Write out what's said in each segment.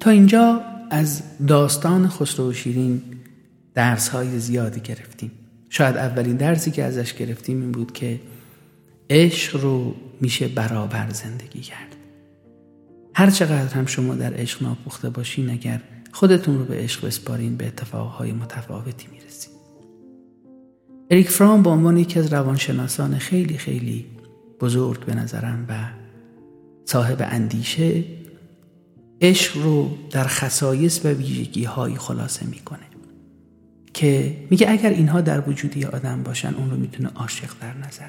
تا اینجا از داستان خسرو و شیرین درس های زیادی گرفتیم. شاید اولین درسی که ازش گرفتیم این بود که عشق رو میشه برابر زندگی کرد. هر چقدر هم شما در عشق ناپخته باشین اگر خودتون رو به عشق بسپارین به اتفاقهای متفاوتی می‌رسید. اریک فرام به عنوان یکی از روانشناسان خیلی خیلی بزرگ به نظرم و صاحب اندیشه عشق رو در خصایص و ویژگی هایی خلاصه می‌کنه که میگه اگر اینها در وجود یه آدم باشن اون رو می‌تونه عاشق در نظر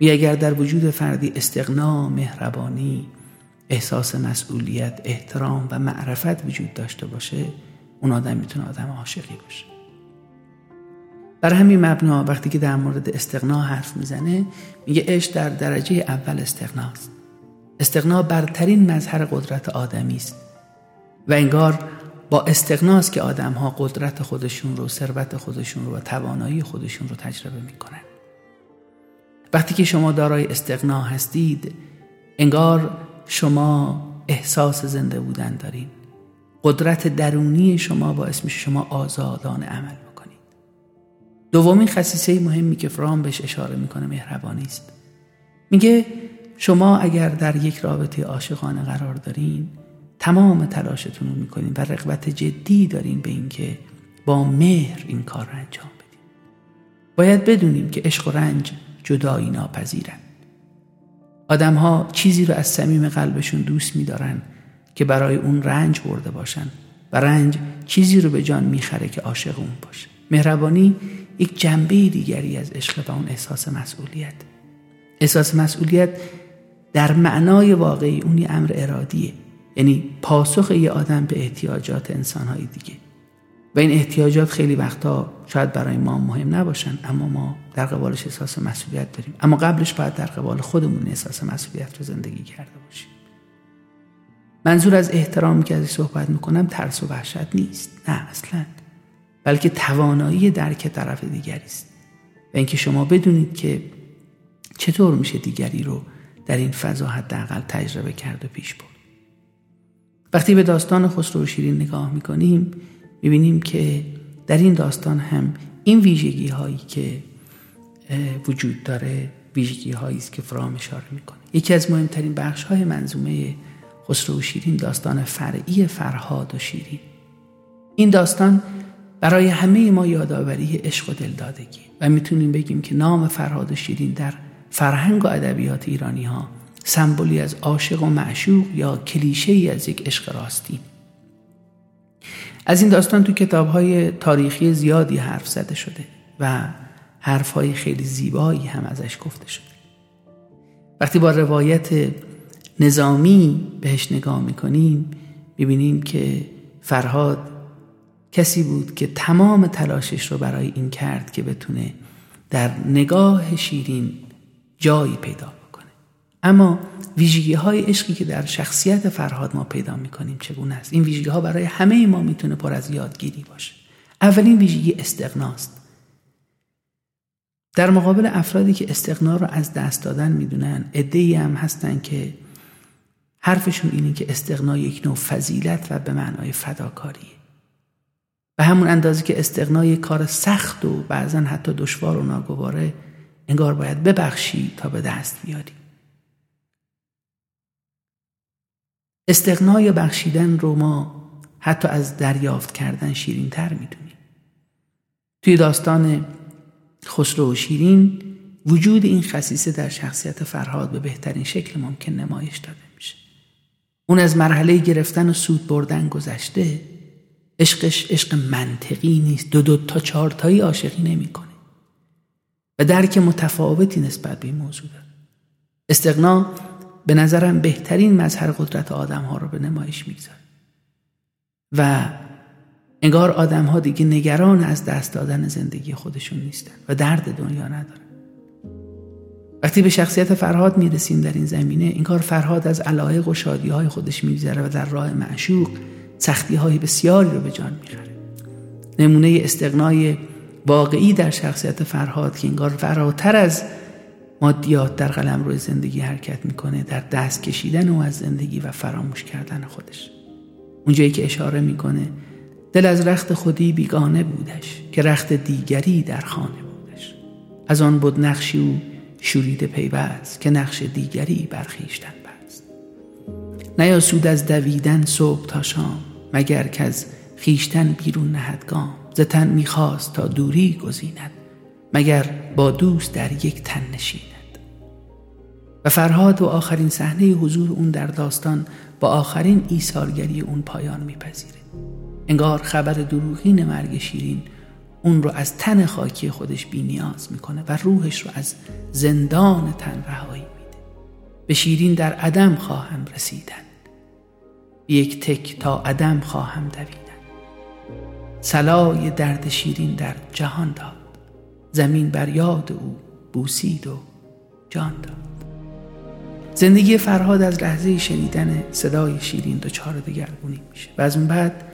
بگیره. اگر در وجود فردی استقنا مهربانی احساس مسئولیت احترام و معرفت وجود داشته باشه اون آدم می‌تونه آدم عاشقی باشه. بر همین مبنا وقتی که در مورد استقنا حرف می‌زنه میگه عشق در درجه اول استقناست استقنا برترین مظهر قدرت آدمی است. و انگار با استقناست که آدم ها قدرت خودشون رو ثروت خودشون رو و توانایی خودشون رو تجربه می‌کنن. وقتی که شما دارای استقنا هستید انگار شما احساس زنده بودن دارین. قدرت درونی شما باعث میشه شما آزادانه عمل بکنید. دومین خصیصه مهمی که فرام بهش اشاره می‌کنه مهربانی است. میگه شما اگر در یک رابطه عاشقانه قرار دارین تمام تلاشتون رو می‌کنین و رغبت جدی دارین به اینکه با مهر این کار رو انجام بدین. باید بدونیم که عشق و رنج جدایی ناپذیرن. آدم ها چیزی رو از صمیم قلبشون دوست میدارن که برای اون رنج برده باشن و رنج چیزی رو به جان می‌خره که عاشق اون باشه. مهربانی یک جنبه دیگری از عشق و اون احساس مسئولیت. احساس مسئولیت در معنای واقعی اون یه امر ارادیه. یعنی پاسخ یه آدم به احتیاجات انسانهای دیگه. و این احتیاجات خیلی وقتا شاید برای ما مهم نباشن اما ما در قبالش احساس مسئولیت داریم. اما قبلش باید در قبال خودمون احساس مسئولیت رو زندگی کرده باشیم. منظور از احترامی که ازش صحبت می‌کنم ترس و وحشت نیست. نه اصلا. بلکه توانایی درک طرف دیگری است. و اینکه شما بدونید که چطور میشه دیگری رو در این فضا حداقل تجربه کرد و پیش برد. وقتی به داستان خسرو و شیرین نگاه می‌کنیم می‌بینیم که در این داستان هم این ویژگی هایی که وجود داره ویژگی هایی است که فرام اشاره می‌کنه. یکی از مهمترین بخش های منظومه خسرو و شیرین داستان فرعی فرهاد و شیرین. این داستان برای همه ما یادآوری عشق و دلدادگی و می‌تونیم بگیم که نام فرهاد و شیرین در فرهنگ و ادبیات ایرانی ها سمبولی از عاشق و معشوق یا کلیشه ای از یک عشق راستی. از این داستان تو کتاب های تاریخی زیادی حرف زده شده و حرف های خیلی زیبایی هم ازش گفته شده. وقتی با روایت نظامی بهش نگاه می‌کنیم می‌بینیم که فرهاد کسی بود که تمام تلاشش رو برای این کرد که بتونه در نگاه شیرین جایی پیدا اما ویژگی های عشقی که در شخصیت فرهاد ما پیدا می‌کنیم چگونه است؟ این ویژگی ها برای همه ما می‌تونه پر از یادگیری باشه. اولین ویژگی استقناست در مقابل افرادی که استقنا رو از دست دادن می‌دونن ای هم هستن که حرفشون اینه که استقنا یک نوع فضیلت و به معنای فداکاریه. به همون اندازه که استقنا کار سخت و بعضا حتی دشوار و ناگواره انگار باید ببخشی تا به دست بیاری استقنای بخشیدن رو ما حتی از دریافت کردن شیرین تر می‌دونیم. توی داستان خسرو و شیرین وجود این خصیصه در شخصیت فرهاد به بهترین شکل ممکن نمایش داده میشه. اون از مرحله گرفتن و سود بردن گذشته عشقش عشق منطقی نیست. دو دو تا چهار تایی عاشقی نمی‌کنه. و درک متفاوتی نسبت به این موضوع داره. استقنا به نظرم بهترین مظهر قدرت آدم ها رو به نمایش می‌گذاره. و انگار آدم ها دیگه نگران از دست دادن زندگی خودشون نیستن و درد دنیا ندارن. وقتی به شخصیت فرهاد می‌رسیم در این زمینه انگار فرهاد از علایق و شادی های خودش میگذره و در راه معشوق سختی های بسیاری رو به جان می‌خره. نمونه استقنای واقعی در شخصیت فرهاد که انگار فراتر از مادیات در قلم روی زندگی حرکت می‌کنه در دست کشیدن او از زندگی و فراموش کردن خودش. اونجایی که اشاره می‌کنه دل از رخت خودی بیگانه بودش که رخت دیگری در خانه بودش. از آن بود نقشی او شورید پیوست که نقش دیگری برخیشتن بست. نیاسود از دویدن صبح تا شام مگر که از خیشتن بیرون نهدگام زتن می‌خواست تا دوری گزیند مگر با دوست در یک تن نشیند. و فرهاد و آخرین صحنه حضور اون در داستان با آخرین ایثارگری اون پایان میپذیره. انگار خبر دروغین مرگ شیرین اون رو از تن خاکی خودش بینیاز می‌کنه و روحش رو از زندان تن رهایی میده. به شیرین در عدم خواهم رسیدن. یک تک تا عدم خواهم دویدن سلای درد شیرین در جهان داد. زمین بر یاد او بوسید و جان داد. زندگی فرهاد از لحظه شنیدن صدای شیرین دچار دگرگونی میشه و از اون بعد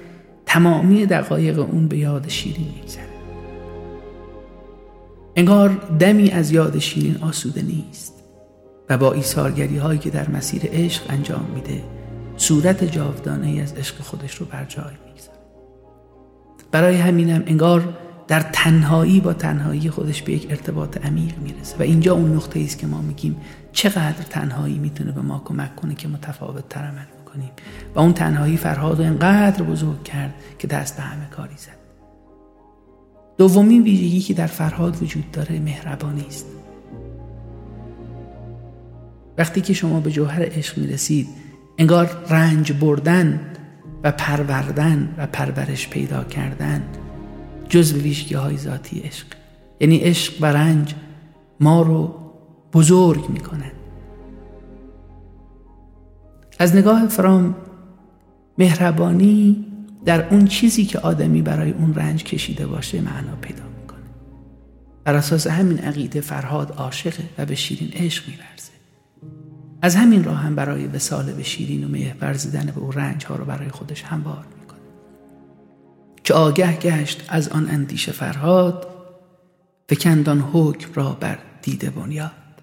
تمامی دقایق اون به یاد شیرین میگذره. انگار دمی از یاد شیرین آسوده نیست و با ایثارگری هایی که در مسیر عشق انجام میده صورت جاودانه ای از عشق خودش رو بر جای می‌گذاره. برای همینم انگار در تنهایی با تنهایی خودش به یک ارتباط عمیق می‌رسه. و اینجا اون نقطه است که ما میگیم چقدر تنهایی می‌تونه به ما کمک کنه که متفاوت تر عمل کنیم و اون تنهایی فرهاد رو انقدر بزرگ کرد که دست به همه کاری زد. دومین ویژگی که در فرهاد وجود داره مهربانی است. وقتی که شما به جوهر عشق می‌رسید انگار رنج بردن و پروردن و پرورش پیدا کردن جزو ویژگی های ذاتی عشق. یعنی عشق و رنج ما رو بزرگ می‌کنن از نگاه فرام مهربانی در اون چیزی که آدمی برای اون رنج کشیده باشه معنا پیدا می‌کنه. بر اساس همین عقیده فرهاد عاشقه و به شیرین عشق میورزه از همین راه هم برای وسال به شیرین و مه ورزیدن به او رنج ها رو برای خودش هموار می‌کنه. که آگه گشت از آن اندیشه فرهاد فکندان حکم را بر دیده بنیاد.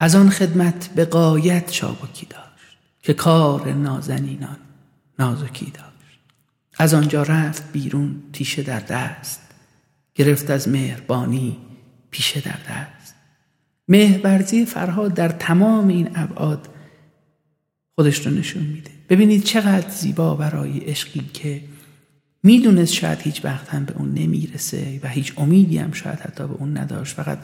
از آن خدمت به قایت چابکی داشت که کار نازنینان نازکی داشت. از آنجا رفت بیرون تیشه در دست گرفت از مهربانی پیشه در دست. مهرورزی فرهاد در تمام این ابعاد خودش رو نشون میده. ببینید چقدر زیبا برای عشقی که می‌دونست شاید هیچ وقت هم به اون نمی‌رسه و هیچ امیدی هم شاید حتی به اون نداشت. فقط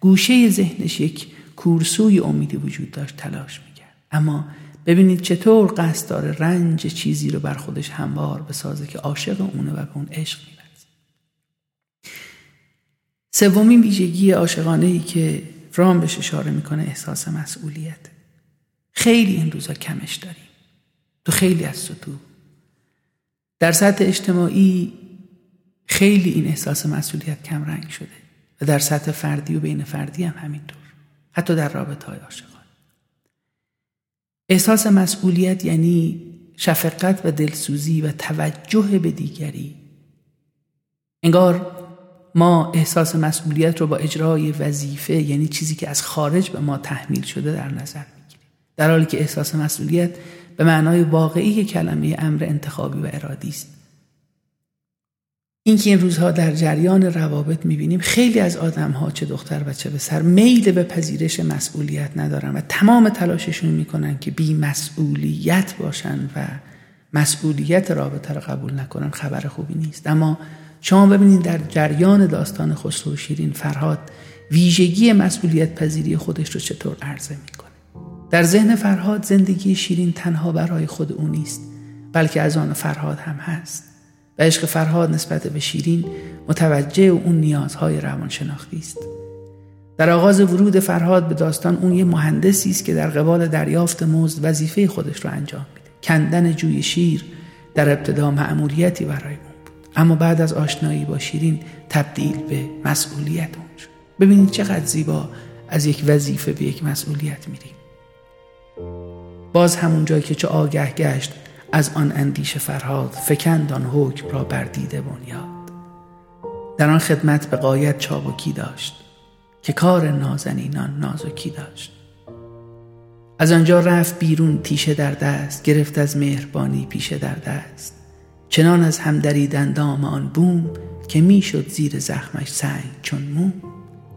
گوشه ذهنش یک کورسوی امیدی وجود داشت تلاش می‌کرد. اما ببینید چطور قصد داره رنج چیزی رو بر خودش هموار بسازه که عاشق اونه و به اون عشق میبرزه سومین ویژگی عاشقانه ای که فرام بهش اشاره می‌کنه احساس مسئولیت. خیلی این روزا کمش داریم. تو خیلی از سطوح. در سطح اجتماعی خیلی این احساس مسئولیت کم رنگ شده و در سطح فردی و بین فردی هم همینطور. حتی در رابطه های عاشقان. احساس مسئولیت یعنی شفقت و دلسوزی و توجه به دیگری. انگار ما احساس مسئولیت رو با اجرای وظیفه یعنی چیزی که از خارج به ما تحمیل شده در نظر می‌گیریم. در حالی که احساس مسئولیت به معنای واقعی کلمه امر انتخابی و ارادی است. اینکه این روزها در جریان روابط می‌بینیم خیلی از آدم ها چه دختر و چه پسر میل به پذیرش مسئولیت ندارن و تمام تلاششون می‌کنن که بی مسئولیت باشن و مسئولیت رابطه رو قبول نکنن خبر خوبی نیست. اما شما ببینید در جریان داستان خسرو شیرین فرهاد ویژگی مسئولیت پذیری خودش رو چطور عرضه می‌کنه؟ در ذهن فرهاد زندگی شیرین تنها برای خود او نیست بلکه از آن فرهاد هم هست. و عشق فرهاد نسبت به شیرین متوجه اون نیازهای روانشناختی است. در آغاز ورود فرهاد به داستان اون یه مهندسی است که در قبال دریافت مزد وظیفه خودش رو انجام میده. کندن جوی شیر در ابتدا مأموریتی برای اما بعد از آشنایی با شیرین تبدیل به مسئولیت اون شد. ببینید چقدر زیبا از یک وظیفه به یک مسئولیت میریم. باز همون جایی که چه آگه گشت از آن اندیشه فرهاد فکند آن حکم را بر دیده بنیاد. در آن خدمت به قایت چابکی داشت که کار نازنینان نازکی داشت. از آنجا رفت بیرون تیشه در دست گرفت از مهربانی پیشه در دست. چنان از هم دندام آن بوم که می‌شد زیر زخمش سنگ چون موم.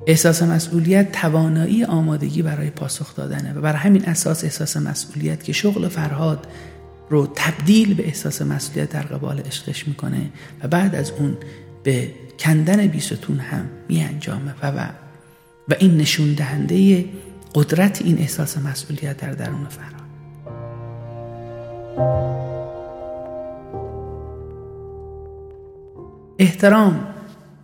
احساس مسئولیت توانایی آمادگی برای پاسخ دادنه و بر همین اساس احساس مسئولیت که شغل فرهاد رو تبدیل به احساس مسئولیت در قبال عشقش می‌کنه و بعد از اون به کندن بیستون هم می انجامه و, و و این نشون دهنده قدرت این احساس مسئولیت در درون فرهاد. احترام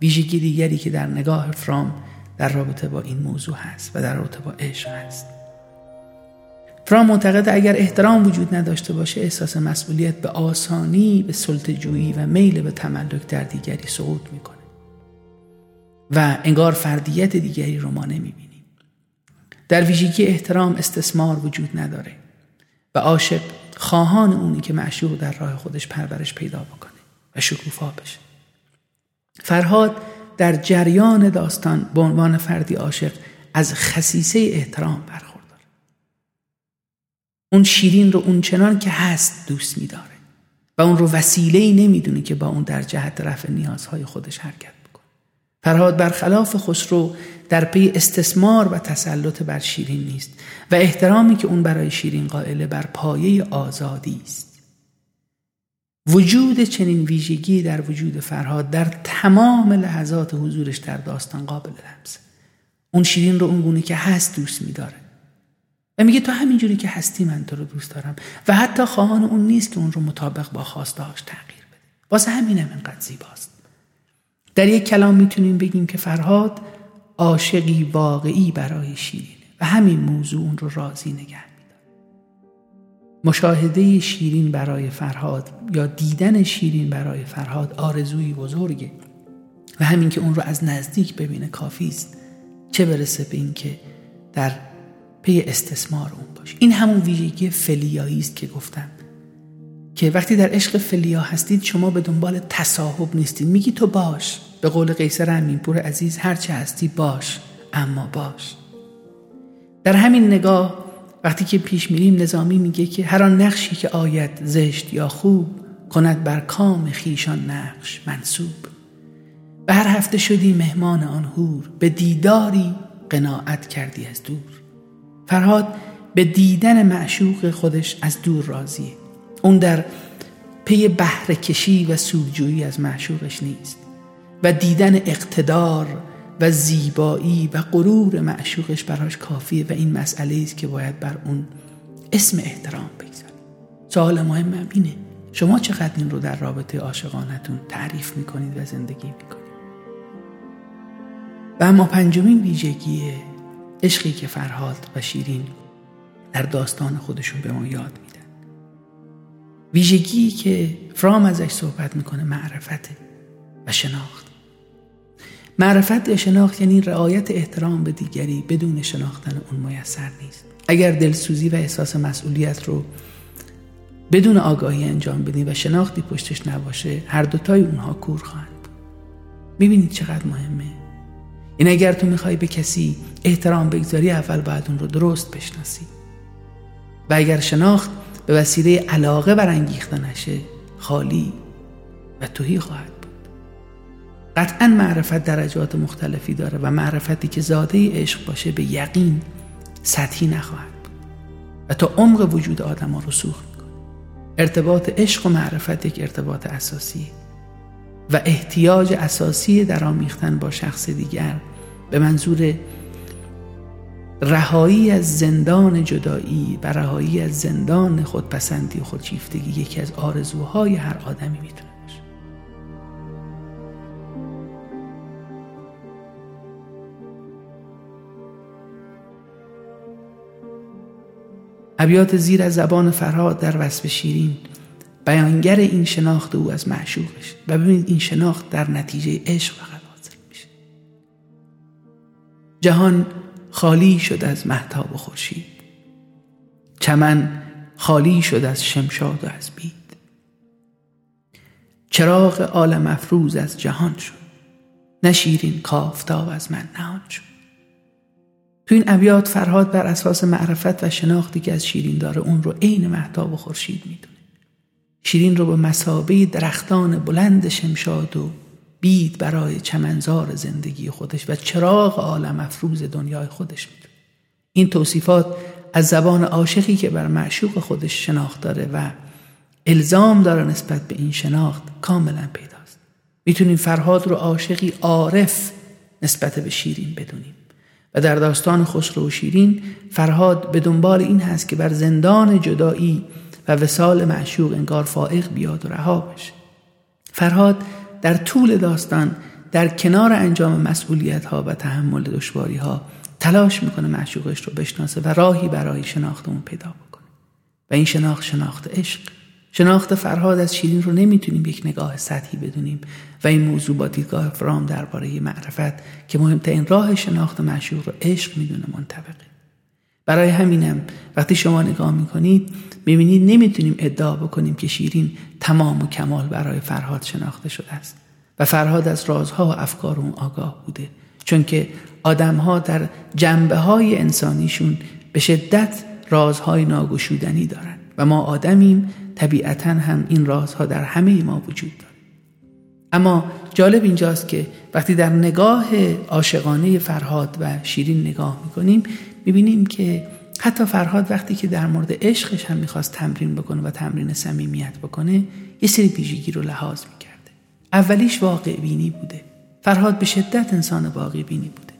ویژگی دیگری که در نگاه فرام در رابطه با این موضوع هست و در رابطه با عشق هست. فرام معتقد اگر احترام وجود نداشته باشه احساس مسئولیت به آسانی به سلطجویی و میل به تملک در دیگری سقوط می‌کنه. و انگار فردیت دیگری رو ما نمی‌بینیم. در ویژگی احترام استثمار وجود نداره و عاشق خواهان اونی که معشوق در راه خودش پرورش پیدا بکنه و شکوفا بشه. فرهاد در جریان داستان به عنوان فردی عاشق از خصیصه احترام برخورداره اون شیرین رو اون چنان که هست دوست میداره و اون رو وسیله ای نمی‌دونه که با اون در جهت رفع نیازهای خودش حرکت بکنه. فرهاد برخلاف خسرو در پی استثمار و تسلط بر شیرین نیست و احترامی که اون برای شیرین قائله بر پایه آزادی است. وجود چنین ویژگی در وجود فرهاد در تمام لحظات حضورش در داستان قابل لمسه اون شیرین رو اون که هست دوست میداره. و میگه تو همینجوری که هستی من تو رو دوست دارم. و حتی خواهان اون نیست که اون رو مطابق با خواستهاش تغییر بده. واسه همینم اینقدر زیباست. در یک کلام می‌تونیم بگیم که فرهاد عاشقی واقعی برای شیرینه. و همین موضوع اون رو راضی نگه مشاهده شیرین برای فرهاد یا دیدن شیرین برای فرهاد آرزوی بزرگه و همین که اون رو از نزدیک ببینه کافی است چه برسه به اینکه در پی استثمار اون باشه. این همون ویژگی فلیایی است که گفتم که وقتی در عشق فلیا هستید شما به دنبال تصاحب نیستید. میگی تو باش. به قول قیصر امینپور عزیز هرچه هستی باش اما باش. در همین نگاه وقتی که پیش میریم نظامی میگه که هر آن نقشی که آید زشت یا خوب کند بر کام خیشان نقش منصوب و هر هفته شدی مهمان آن هور به دیداری قناعت کردی از دور. فرهاد به دیدن معشوق خودش از دور راضیه. اون در پی بهره کشی و سودجویی از معشوقش نیست. و دیدن اقتدار و زیبایی و غرور معشوقش براش کافیه و این مسئله است که باید بر اون اسم احترام بگذاریم. سوال مهم اینه شما چقدر این رو در رابطه عاشقانتون تعریف می‌کنید و زندگی می‌کنید؟ و اما پنجمین ویژگی عشقی که فرهاد و شیرین در داستان خودشون به ما یاد میدن. ویژگی که فرام ازش صحبت می‌کنه معرفته و شناخت معرفت یا شناخت یعنی رعایت احترام به دیگری بدون شناختن اون میسر نیست. اگر دلسوزی و احساس مسئولیت رو بدون آگاهی انجام بدین و شناختی پشتش نباشه هر دوتای اونها کور خواهند می‌بینید چقدر مهمه. این اگر تو می‌خوای به کسی احترام بگذاری اول باید اون رو درست بشناسی. و اگر شناخت به وسیله علاقه برانگیخته نشه خالی و توهی خواهد قطعا معرفت درجات مختلفی داره و معرفتی که زاده عشق باشه به یقین سطحی نخواهد بود. و تا عمق وجود آدم ها رسوخ می‌کنه. ارتباط عشق و معرفت یک ارتباط اساسی. و احتیاج اساسی در آمیختن با شخص دیگر به منظور رهایی از زندان جدایی و رهایی از زندان خودپسندی و خودشیفتگی یکی از آرزوهای هر آدمی می‌تونه. ابیات زیر از زبان فرهاد در وصف شیرین. بیانگر این شناخت او از معشوقش و ببینید این شناخت در نتیجه عشق فقط حاصل میشه. جهان خالی شد از محتاب و خورشید. چمن خالی شد از شمشاد و از بید. چراغ عالم افروز از جهان شد. نشیرین کافتاب از من نهان شد. تو این ابیات فرهاد بر اساس معرفت و شناختی که از شیرین داره اون رو عین محتاب و خورشید می‌دونه. شیرین رو به مسابه درختان بلند شمشاد و بید برای چمنزار زندگی خودش و چراغ عالم افروز دنیای خودش می‌دونه. این توصیفات از زبان عاشقی که بر معشوق خودش شناخت داره و الزام داره نسبت به این شناخت کاملا پیداست. می‌تونیم فرهاد رو عاشقی عارف نسبت به شیرین بدونیم. و در داستان خسرو و شیرین فرهاد به دنبال این هست که بر زندان جدایی و وسال معشوق انگار فائق بیاد و رها بشه. فرهاد در طول داستان در کنار انجام مسئولیت ها و تحمل دشواری ها تلاش می‌کنه معشوقش رو بشناسه و راهی برای شناخت اون پیدا بکنه. و این شناخت شناخت عشق. شناخت فرهاد از شیرین رو نمی‌تونیم یک نگاه سطحی بدونیم و این موضوع با دیدگاه فرام درباره معرفت که مهمترین راه شناخت معشوق رو عشق می‌دونه منطبقه. برای همینم وقتی شما نگاه می‌کنید می‌بینید نمی‌تونیم ادعا بکنیم که شیرین تمام و کمال برای فرهاد شناخته شده است و فرهاد از رازها و افکار اون آگاه بوده. چون که آدمها در جنبه های انسانیشون به شدت رازهای ناگشودنی دارند و ما آدمیم طبیعتا هم این رازها در همه ما وجود داره اما جالب اینجاست که وقتی در نگاه عاشقانه فرهاد و شیرین نگاه می‌کنیم می‌بینیم که حتی فرهاد وقتی که در مورد عشقش هم می‌خواست تمرین بکنه و تمرین صمیمیت بکنه یه سری ویژگی رو لحاظ می‌کرده. اولیش واقع بینی بوده. فرهاد به شدت انسان واقع بینی بوده.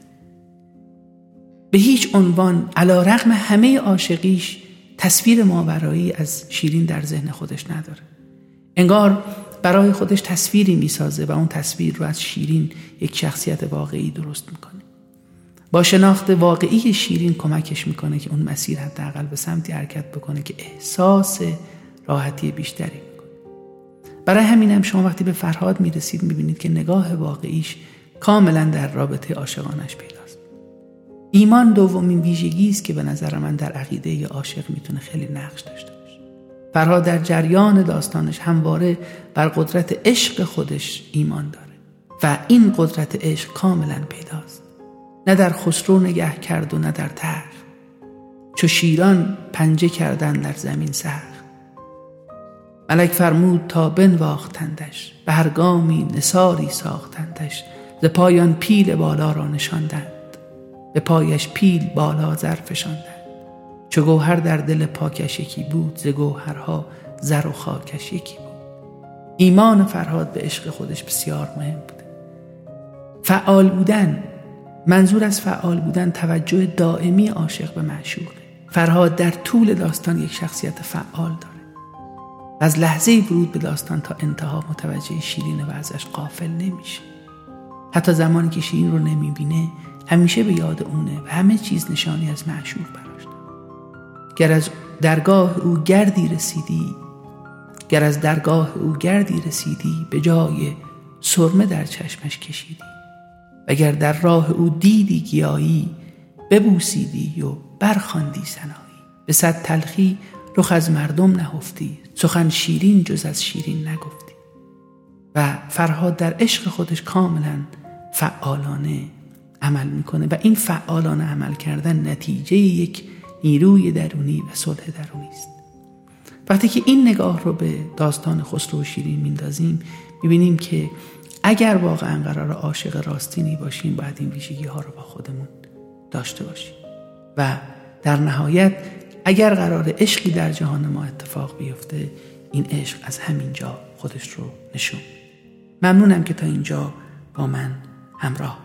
به هیچ عنوان علا رغم همه عاشقیش تصویر ماورایی از شیرین در ذهن خودش نداره. انگار برای خودش تصویری می‌سازه و اون تصویر رو از شیرین یک شخصیت واقعی درست می‌کنه. با شناخت واقعی شیرین کمکش می‌کنه که اون مسیر حداقل به سمتی حرکت بکنه که احساس راحتی بیشتری می‌کنه. برای همینم شما وقتی به فرهاد می‌رسید می‌بینید که نگاه واقعیش کاملا در رابطه عاشقانش پیداست ایمان دومین ویژگی است که به نظر من در عقیده عاشق می‌تونه خیلی نقش داشته باشه. فرهاد در جریان داستانش همواره بر قدرت عشق خودش ایمان داره و این قدرت عشق کاملا پیداست. نه در خسرو نگه کرد و نه در تر چو شیران پنجه کردن در زمین سخت. ملک فرمود تا بنواختندش به هرگامی نساری ساختندش ز پایان پیل بالا را نشاندند به پایش پیل بالا زر فشاندند چو گوهر در دل پاکش یکی بود ز گوهرها زر و خاکش یکی بود. ایمان فرهاد به عشق خودش بسیار مهم بوده فعال بودن منظور از فعال بودن توجه دائمی عاشق به معشوقه. فرهاد در طول داستان یک شخصیت فعال داره. از لحظه ورود به داستان تا انتها متوجه شیرین و ازش قافل نمیشه. حتی زمانی که شیرین رو نمی‌بینه همیشه به یاد اونه و همه چیز نشانی از معشوق براش گر از درگاه او گردی رسیدی گر از درگاه او گردی رسیدی به جای سرمه در چشمش کشیدی. وگر در راه او دیدی گیایی ببوسیدی و برخاندی سنایی. به صد تلخی رخ از مردم نهفتی سخن شیرین جز از شیرین نگفتی. و فرهاد در عشق خودش کاملا فعالانه عمل می‌کنه و این فعالانه عمل کردن نتیجه یک نیروی درونی و صلح درونی است. وقتی که این نگاه رو به داستان خسرو و شیرین میندازیم می‌بینیم که اگر واقعا قرار عاشق راستینی باشیم باید این ویژگی ها رو با خودمون داشته باشیم. و در نهایت اگر قرار عشقی در جهان ما اتفاق بیفته این عشق از همین جا خودش رو نشون ممنونم که تا اینجا با من همراه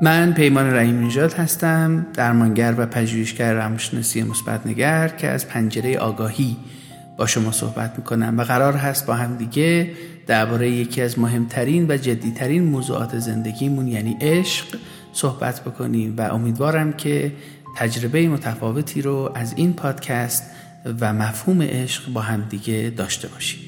من پیمان رحیم نژاد هستم درمانگر و پژوهشگر روانشناسی مثبتنگر که از پنجره آگاهی با شما صحبت می‌کنم و قرار هست با هم دیگه درباره یکی از مهمترین و جدیترین موضوعات زندگیمون یعنی عشق صحبت بکنیم و امیدوارم که تجربه متفاوتی رو از این پادکست و مفهوم عشق با هم دیگه داشته باشیم.